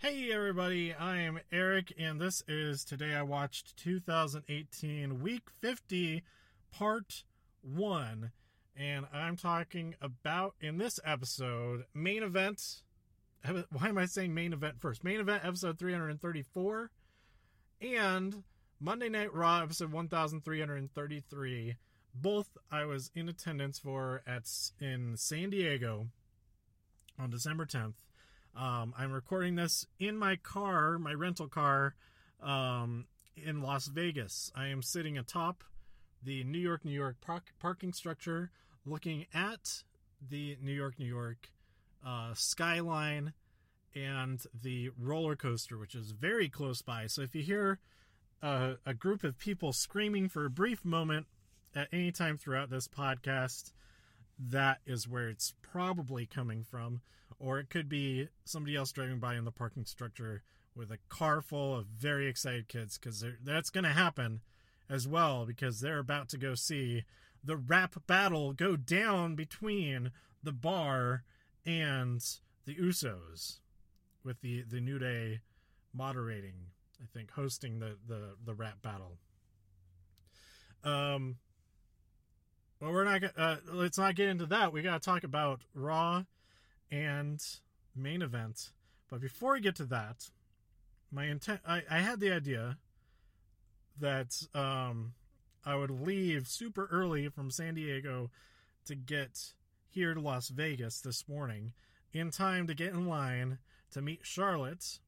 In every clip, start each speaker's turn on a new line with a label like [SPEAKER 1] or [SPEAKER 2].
[SPEAKER 1] Hey everybody, I am Eric, and this is Today I Watched 2018 Week 50, Part 1. And I'm talking about, in this episode, main event. Why am I saying main event first? Main event episode 334 and Monday Night Raw episode 1333. Both I was in attendance for at in San Diego on December 10th. Um, I'm recording this in my car, my rental car, um, in Las Vegas. I am sitting atop the New York, New York park, parking structure, looking at the New York, New York uh, skyline and the roller coaster, which is very close by. So if you hear a group of people screaming for a brief moment at any time throughout this podcast, that is where it's probably coming from or it could be somebody else driving by in the parking structure with a car full of very excited kids because that's going to happen as well because they're about to go see the rap battle go down between the bar and the Usos with the the New Day moderating, I think, hosting the the the rap battle. Um, well, we're not. Uh, let's not get into that. We got to talk about Raw and main event. But before we get to that, my intent I, I had the idea that um, I would leave super early from San Diego to get here to Las Vegas this morning in time to get in line to meet Charlotte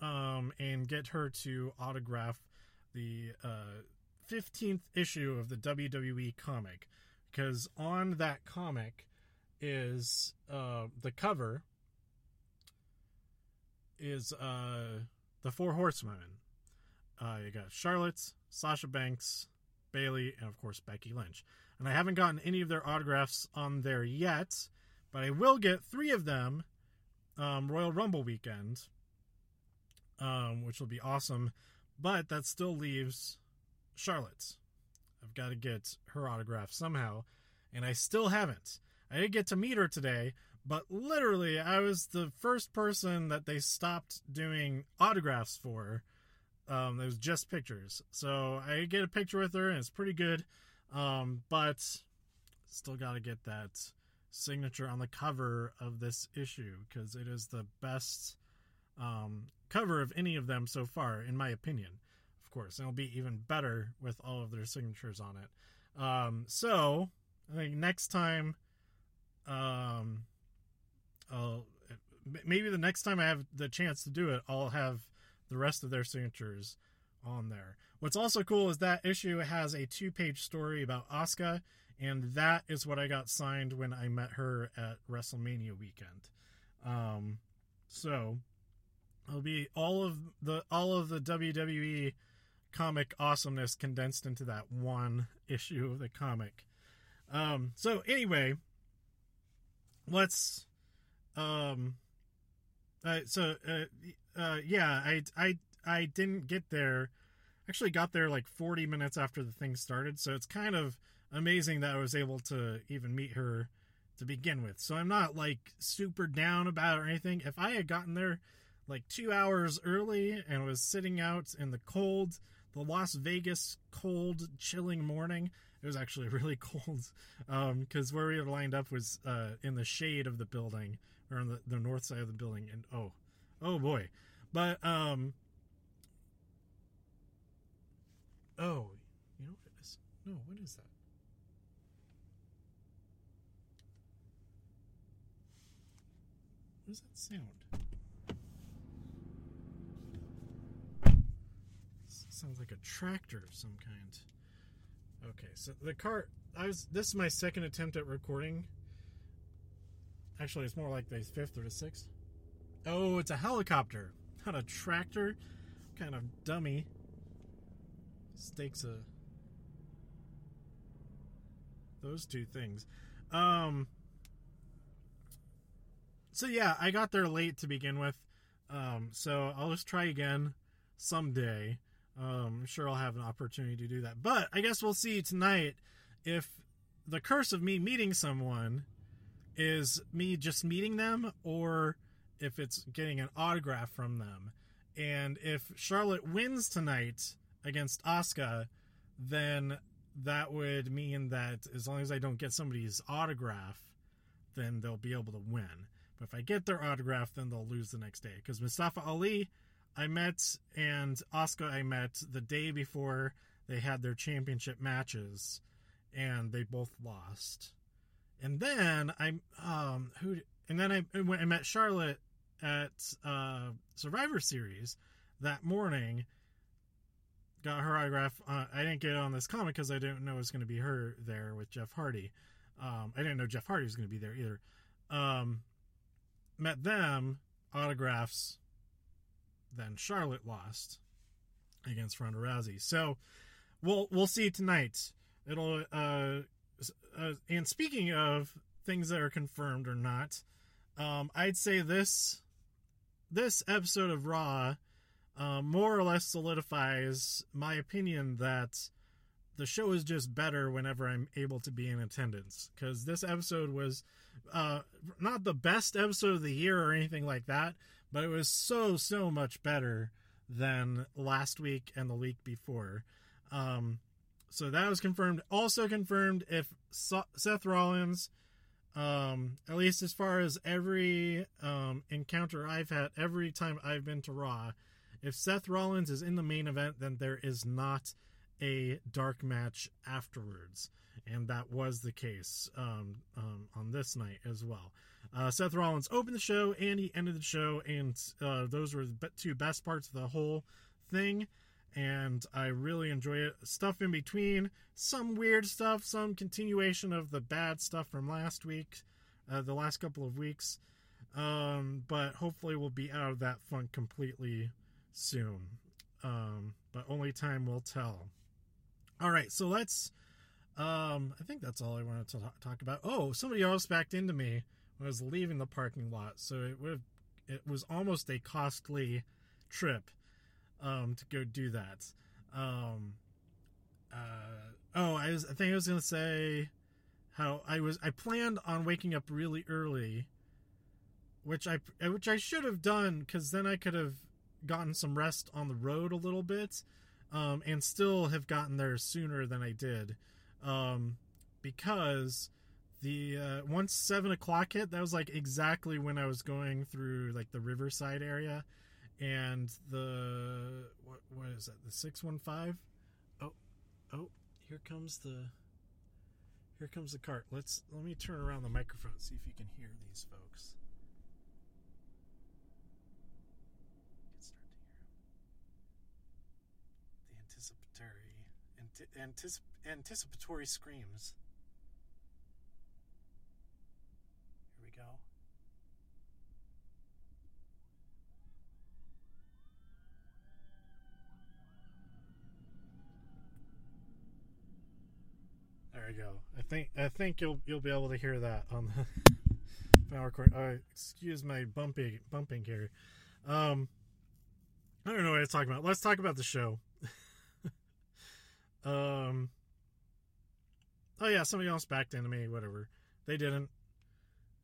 [SPEAKER 1] um, and get her to autograph the uh, 15th issue of the WWE comic. Because on that comic, is uh, the cover is uh, the Four Horsewomen. Uh, you got Charlotte, Sasha Banks, Bayley, and of course Becky Lynch. And I haven't gotten any of their autographs on there yet, but I will get three of them um, Royal Rumble weekend, um, which will be awesome. But that still leaves Charlotte. I've got to get her autograph somehow, and I still haven't. I didn't get to meet her today, but literally, I was the first person that they stopped doing autographs for. Um, it was just pictures. So I get a picture with her, and it's pretty good. Um, but still got to get that signature on the cover of this issue because it is the best um, cover of any of them so far, in my opinion. Of course, it'll be even better with all of their signatures on it. Um, so I think next time um, I'll maybe the next time I have the chance to do it, I'll have the rest of their signatures on there. What's also cool is that issue has a two-page story about Asuka, and that is what I got signed when I met her at WrestleMania weekend. Um, so it'll be all of the all of the WWE comic awesomeness condensed into that one issue of the comic. Um, so anyway, let's um uh, so uh, uh yeah i i i didn't get there. Actually got there like 40 minutes after the thing started so it's kind of amazing that i was able to even meet her to begin with. So i'm not like super down about or anything. If i had gotten there like two hours early and was sitting out in the cold the las vegas cold chilling morning it was actually really cold because um, where we were lined up was uh, in the shade of the building or on the, the north side of the building. And oh, oh boy. But, um, oh, you know what it is? No, what is that? What does that sound? Sounds like a tractor of some kind. Okay, so the car. I was. This is my second attempt at recording. Actually, it's more like the fifth or the sixth. Oh, it's a helicopter, not a tractor. Kind of dummy. Stakes a. Those two things. Um. So yeah, I got there late to begin with. Um, so I'll just try again someday. Um, I'm sure I'll have an opportunity to do that. But I guess we'll see tonight if the curse of me meeting someone is me just meeting them or if it's getting an autograph from them. And if Charlotte wins tonight against Asuka, then that would mean that as long as I don't get somebody's autograph, then they'll be able to win. But if I get their autograph, then they'll lose the next day. Because Mustafa Ali, I met, and Oscar I met the day before they had their championship matches, and they both lost. And then I, um, who, and then I, I met Charlotte at uh, Survivor Series that morning. Got her autograph. Uh, I didn't get on this comic because I didn't know it was going to be her there with Jeff Hardy. Um, I didn't know Jeff Hardy was going to be there either. Um, met them, autographs. Then Charlotte lost against Ronda Rousey. So we'll we'll see tonight. It'll uh, uh and speaking of things that are confirmed or not, um, I'd say this this episode of Raw uh, more or less solidifies my opinion that the show is just better whenever I'm able to be in attendance. Because this episode was uh, not the best episode of the year or anything like that, but it was so, so much better than last week and the week before. Um, so that was confirmed. Also confirmed if Seth Rollins um, at least as far as every um, encounter I've had, every time I've been to Raw, if Seth Rollins is in the main event, then there is not a dark match afterwards. And that was the case um, um, on this night as well. Uh, Seth Rollins opened the show and he ended the show, and uh, those were the two best parts of the whole thing and I really enjoy it. Stuff in between, some weird stuff, some continuation of the bad stuff from last week, uh, the last couple of weeks. Um, but hopefully we'll be out of that funk completely soon. Um, but only time will tell. All right, so let's. Um, I think that's all I wanted to talk about. Oh, somebody else backed into me when I was leaving the parking lot, so it would it was almost a costly trip um, to go do that. Um, uh, oh, I was I think I was gonna say how I was I planned on waking up really early, which I which I should have done because then I could have gotten some rest on the road a little bit, um, and still have gotten there sooner than I did, um, because the uh, once seven o'clock hit, that was like exactly when I was going through like the Riverside area, and the what what is that? The 615 oh oh here comes the here comes the cart. Let's let me turn around the microphone see if you can hear these folks. The anticipatory anticip- anticipatory screams here we go There you go. I think I think you'll you'll be able to hear that on the power cord. Uh, excuse my bumping bumping here. Um, I don't know what I'm talking about. Let's talk about the show. um. Oh yeah, somebody else backed into me. Whatever. They didn't.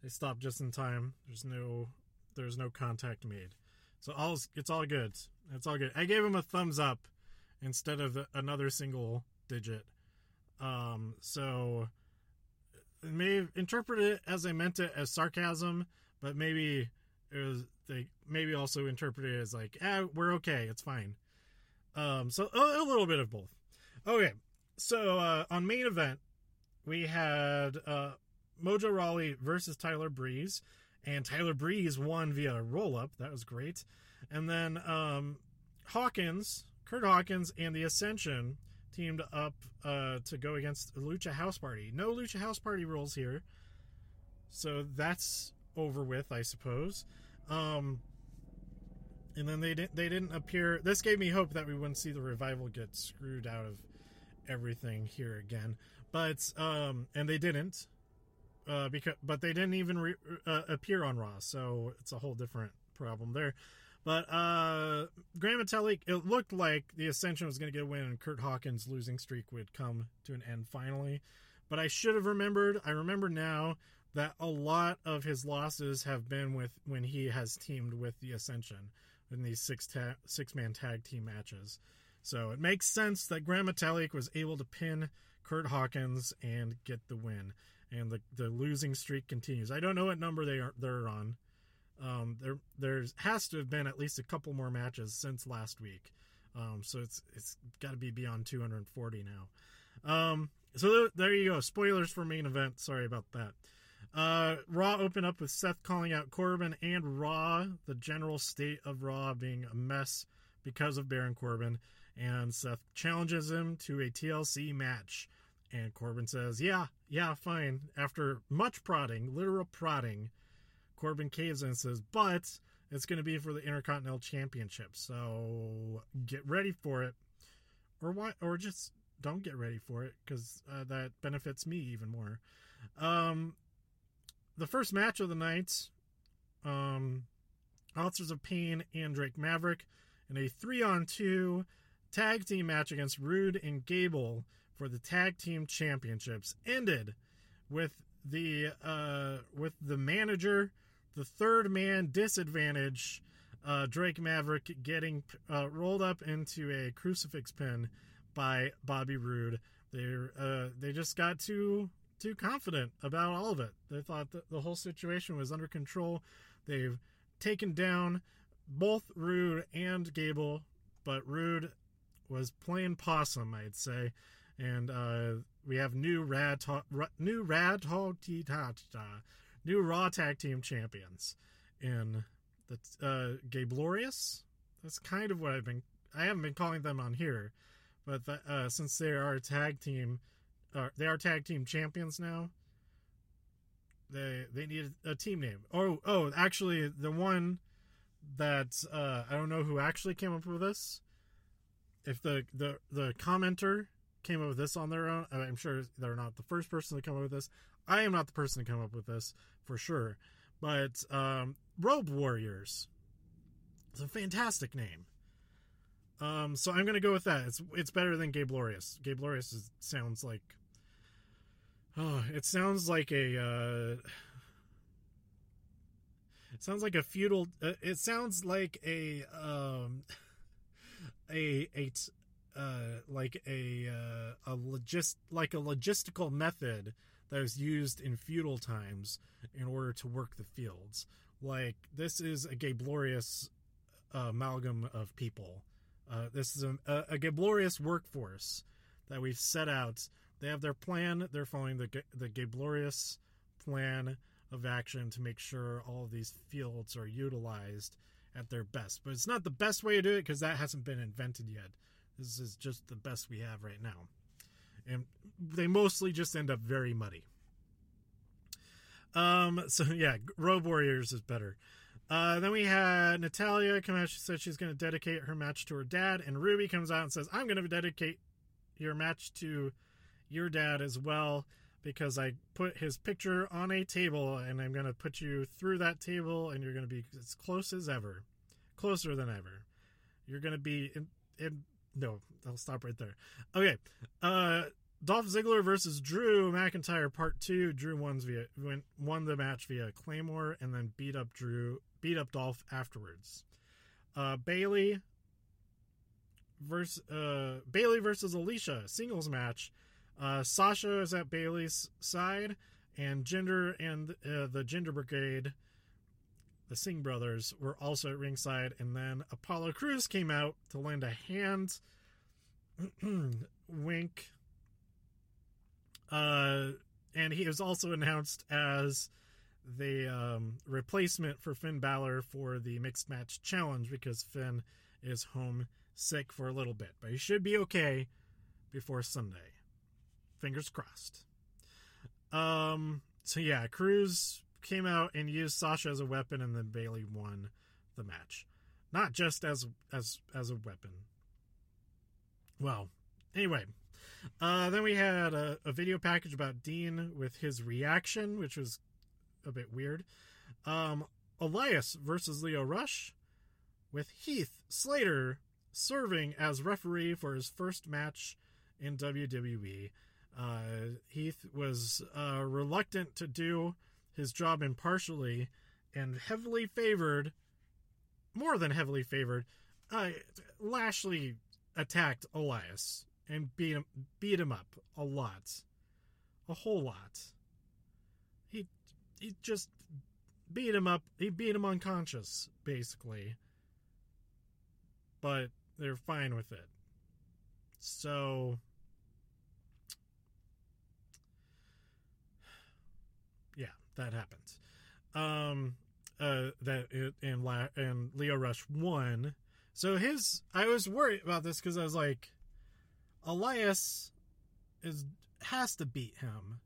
[SPEAKER 1] They stopped just in time. There's no there's no contact made. So all it's all good. It's all good. I gave him a thumbs up instead of another single digit. Um, so may interpret it as I meant it as sarcasm, but maybe it was they maybe also interpret it as like, ah, we're okay, it's fine. Um, so a, a little bit of both. Okay, so uh, on main event we had uh, Mojo Rawley versus Tyler Breeze, and Tyler Breeze won via roll up. That was great. And then um, Hawkins, Kurt Hawkins, and the Ascension teamed up uh, to go against Lucha House Party. No Lucha House Party rules here, so that's over with, I suppose. Um, and then they didn't they didn't appear. This gave me hope that we wouldn't see the revival get screwed out of everything here again, but um, and they didn't. Uh, because but they didn't even re- uh, appear on Raw, so it's a whole different problem there. But uh Gran Metalik, it looked like the Ascension was going to get a win and Kurt Hawkins' losing streak would come to an end finally. But I should have remembered. I remember now that a lot of his losses have been with when he has teamed with the Ascension in these six ta- six man tag team matches. So it makes sense that Gran Metalik was able to pin Kurt Hawkins and get the win. And the, the losing streak continues. I don't know what number they are they're on. Um, there there's has to have been at least a couple more matches since last week. Um, so it's it's got to be beyond 240 now. Um, so there you go. Spoilers for main event. Sorry about that. Uh, Raw opened up with Seth calling out Corbin and Raw, the general state of Raw being a mess because of Baron Corbin. And Seth challenges him to a TLC match. And Corbin says, Yeah, yeah, fine. After much prodding, literal prodding, Corbin caves and says, But it's going to be for the Intercontinental Championship. So get ready for it. Or why? Or just don't get ready for it because uh, that benefits me even more. Um, the first match of the night, um, Authors of Pain and Drake Maverick in a three on two tag team match against Roode and Gable for the tag team championships ended with the uh, with the manager, the third man disadvantage, uh, Drake Maverick getting uh, rolled up into a crucifix pin by Bobby Roode. They uh, they just got too too confident about all of it. They thought that the whole situation was under control. They've taken down both Roode and Gable, but Roode was playing possum, I'd say. And uh, we have new rad ta- new rad ta- new Raw Tag Team champions in the uh, Gablorious. That's kind of what I've been. I haven't been calling them on here, but the, uh, since they are a tag team, uh, they are tag team champions now. They they need a team name. Oh oh, actually, the one that uh, I don't know who actually came up with this. If the the the commenter came up with this on their own, I'm sure they're not the first person to come up with this. I am not the person to come up with this for sure. But um, Robe Warriors. It's a fantastic name. Um, so I'm gonna go with that. It's it's better than Gablorious. Gablorious is, sounds like oh, it sounds like a uh, it sounds like a feudal. Uh, it sounds like a um, a a uh, like a uh, a logist like a logistical method that was used in feudal times in order to work the fields. Like this is a Gablorious uh, amalgam of people. Uh, this is a, a, Gablorious workforce that we've set out. They have their plan. They're following the the Gablorious plan of action to make sure all of these fields are utilized at their best. But it's not the best way to do it because that hasn't been invented yet. This is just the best we have right now. And they mostly just end up very muddy. Um, so yeah, Robe Warriors is better. Uh, then we had Natalya come out. She said she's going to dedicate her match to her dad, and Ruby comes out and says, "I'm going to dedicate your match to your dad as well because I put his picture on a table, and I'm going to put you through that table, and you're going to be as close as ever, closer than ever. You're going to be in, in no, I'll stop right there. Okay. Uh Dolph Ziggler versus Drew McIntyre Part Two. Drew won via won the match via Claymore and then beat up Drew beat up Dolph afterwards. Uh, Bayley versus uh, Bayley versus Alicia singles match. Uh, Sasha is at Bayley's side, and Jinder and uh, the Jinder Brigade, the Singh brothers, were also at ringside. And then Apollo Crews came out to lend a hand wink uh, and he was also announced as the um, replacement for Finn Balor for the mixed match challenge because Finn is home sick for a little bit, but he should be okay before Sunday. Fingers crossed. Um. So yeah, Crews came out and used Sasha as a weapon, and then Bayley won the match, not just as as as a weapon. Well, anyway, uh, then we had a, a, video package about Dean with his reaction, which was a bit weird. Um, Elias versus Lio Rush, with Heath Slater serving as referee for his first match in WWE. Uh, Heath was uh, reluctant to do his job impartially and heavily favored, more than heavily favored, uh, Lashley attacked Elias and beat him beat him up a lot, a whole lot. He he just beat him up. He beat him unconscious, basically. But they're fine with it. So yeah, that happens. Um, uh, that and La- and Lio Rush won. So his, I was worried about this because I was like, Elias is has to beat him.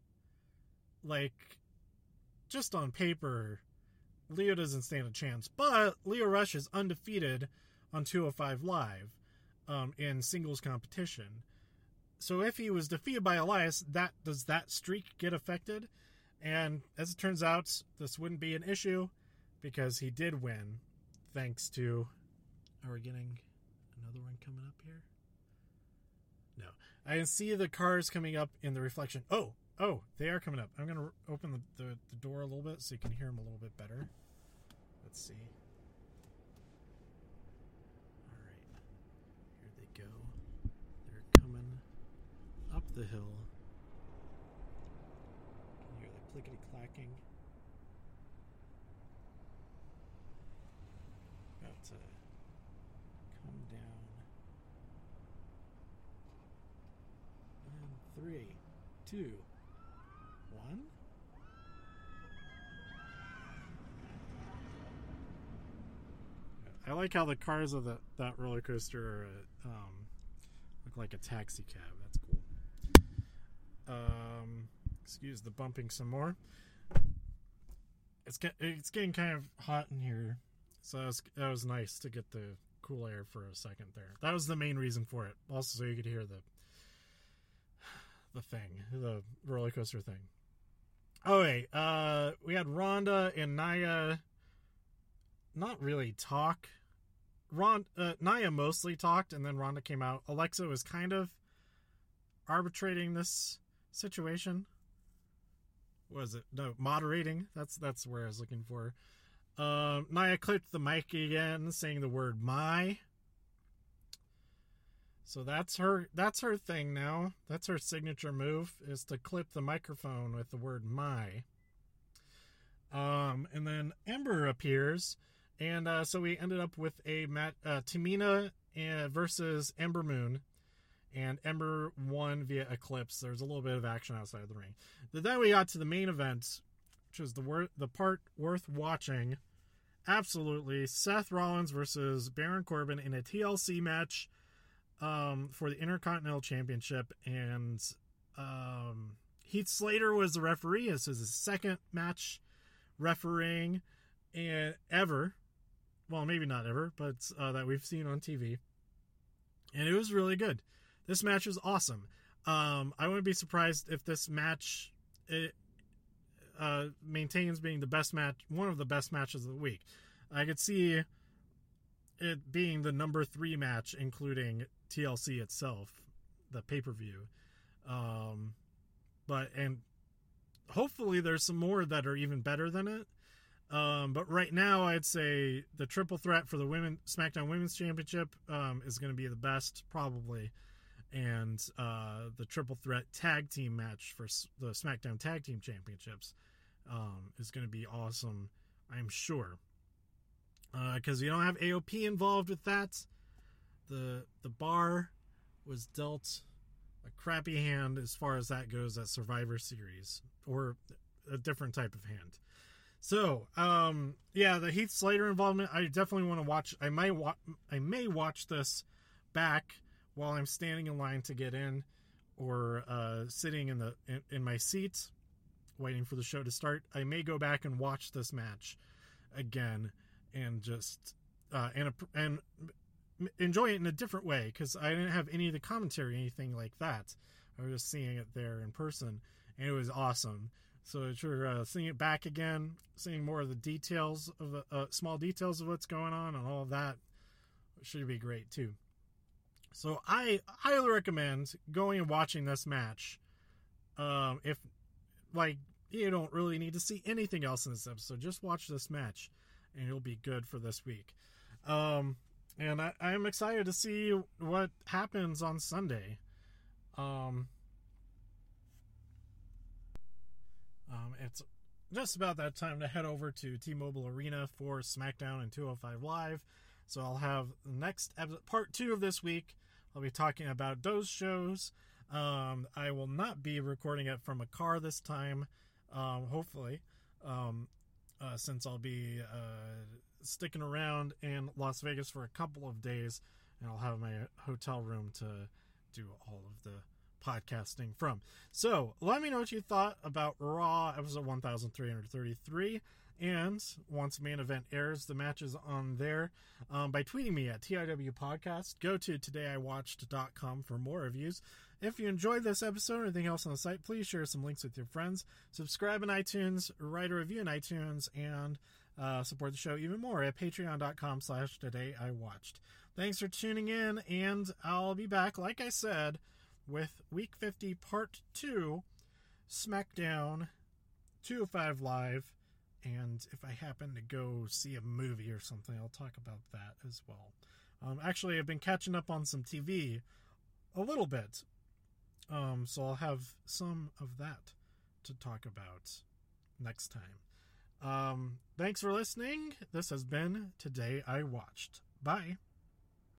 [SPEAKER 1] Like, just on paper, Lio doesn't stand a chance. But Lio Rush is undefeated on 205 Live um, in singles competition. So if he was defeated by Elias, that does that streak get affected? And as it turns out, this wouldn't be an issue because he did win thanks to. Are we getting another one coming up here? No. I can see the cars coming up in the reflection. Oh, oh, they are coming up. I'm going to open the, the, the door a little bit so you can hear them a little bit better. Let's see. All right. Here they go. They're coming up the hill. Can you clickety clacking? About to come down. And three, two, one. I like how the cars of the, that roller coaster are, um, look like a taxi cab. That's cool. Um, excuse the bumping some more. It's get, it's getting kind of hot in here, so that was, that was nice to get the cool air for a second there. That was the main reason for it. Also, so you could hear the the thing, the roller coaster thing. Oh wait, uh, we had Ronda and Nia. Not really talk. Ron, uh, Nia mostly talked, and then Ronda came out. Alexa was kind of arbitrating this situation. Was it no moderating? That's that's where I was looking for. Um, Nia clicked the mic again, saying the word "my." So that's her that's her thing now. That's her signature move is to clip the microphone with the word my. Um and then Ember appears and uh, so we ended up with a mat uh, Tamina uh, versus Ember Moon and Ember won via Eclipse. There's a little bit of action outside of the ring. But then we got to the main event, which was the wor- the part worth watching. Absolutely, Seth Rollins versus Baron Corbin in a TLC match um, for the Intercontinental Championship, and um, Heath Slater was the referee. This is his second match refereeing and ever. Well, maybe not ever, but uh, that we've seen on TV, and it was really good. This match was awesome. Um, I wouldn't be surprised if this match it, uh, maintains being the best match, one of the best matches of the week. I could see it being the number three match, including TLC itself, the pay per view. Um, but and hopefully there's some more that are even better than it. Um, but right now, I'd say the triple threat for the women SmackDown Women's Championship um, is going to be the best, probably, and uh, the triple threat tag team match for the SmackDown Tag Team Championships um, is going to be awesome. I'm sure because uh, you don't have AOP involved with that. The the bar was dealt a crappy hand as far as that goes at Survivor Series or a different type of hand. So, um, yeah, the Heath Slater involvement. I definitely want to watch. I might wa- I may watch this back while I'm standing in line to get in, or uh, sitting in the in, in my seat, waiting for the show to start. I may go back and watch this match again and just uh, and and enjoy it in a different way because I didn't have any of the commentary, anything like that. I was just seeing it there in person, and it was awesome. So sure, uh, seeing it back again, seeing more of the details of the uh, small details of what's going on and all of that should be great too. So I highly recommend going and watching this match. Um, if like you don't really need to see anything else in this episode. Just watch this match, and you'll be good for this week. Um, and I, I'm excited to see what happens on Sunday. Um, um, it's just about that time to head over to T-Mobile Arena for SmackDown and 205 Live. So I'll have the next episode, part two of this week. I'll be talking about those shows. Um, I will not be recording it from a car this time, um, hopefully, um, uh, since I'll be uh, sticking around in Las Vegas for a couple of days, and I'll have my hotel room to do all of the podcasting from. So let me know what you thought about Raw episode 1333. And once main event airs, the match is on there um, by tweeting me at TIW Podcast. Go to todayiwatched.com for more reviews. If you enjoyed this episode or anything else on the site, please share some links with your friends. Subscribe in iTunes, write a review in iTunes, and uh, support the show even more at patreon.com slash today I watched. Thanks for tuning in, and I'll be back, like I said, with Week 50 Part 2, SmackDown 205 Live, and if I happen to go see a movie or something, I'll talk about that as well. Um, actually, I've been catching up on some TV a little bit, um, so I'll have some of that to talk about next time. Um, thanks for listening. This has been Today I Watched. Bye.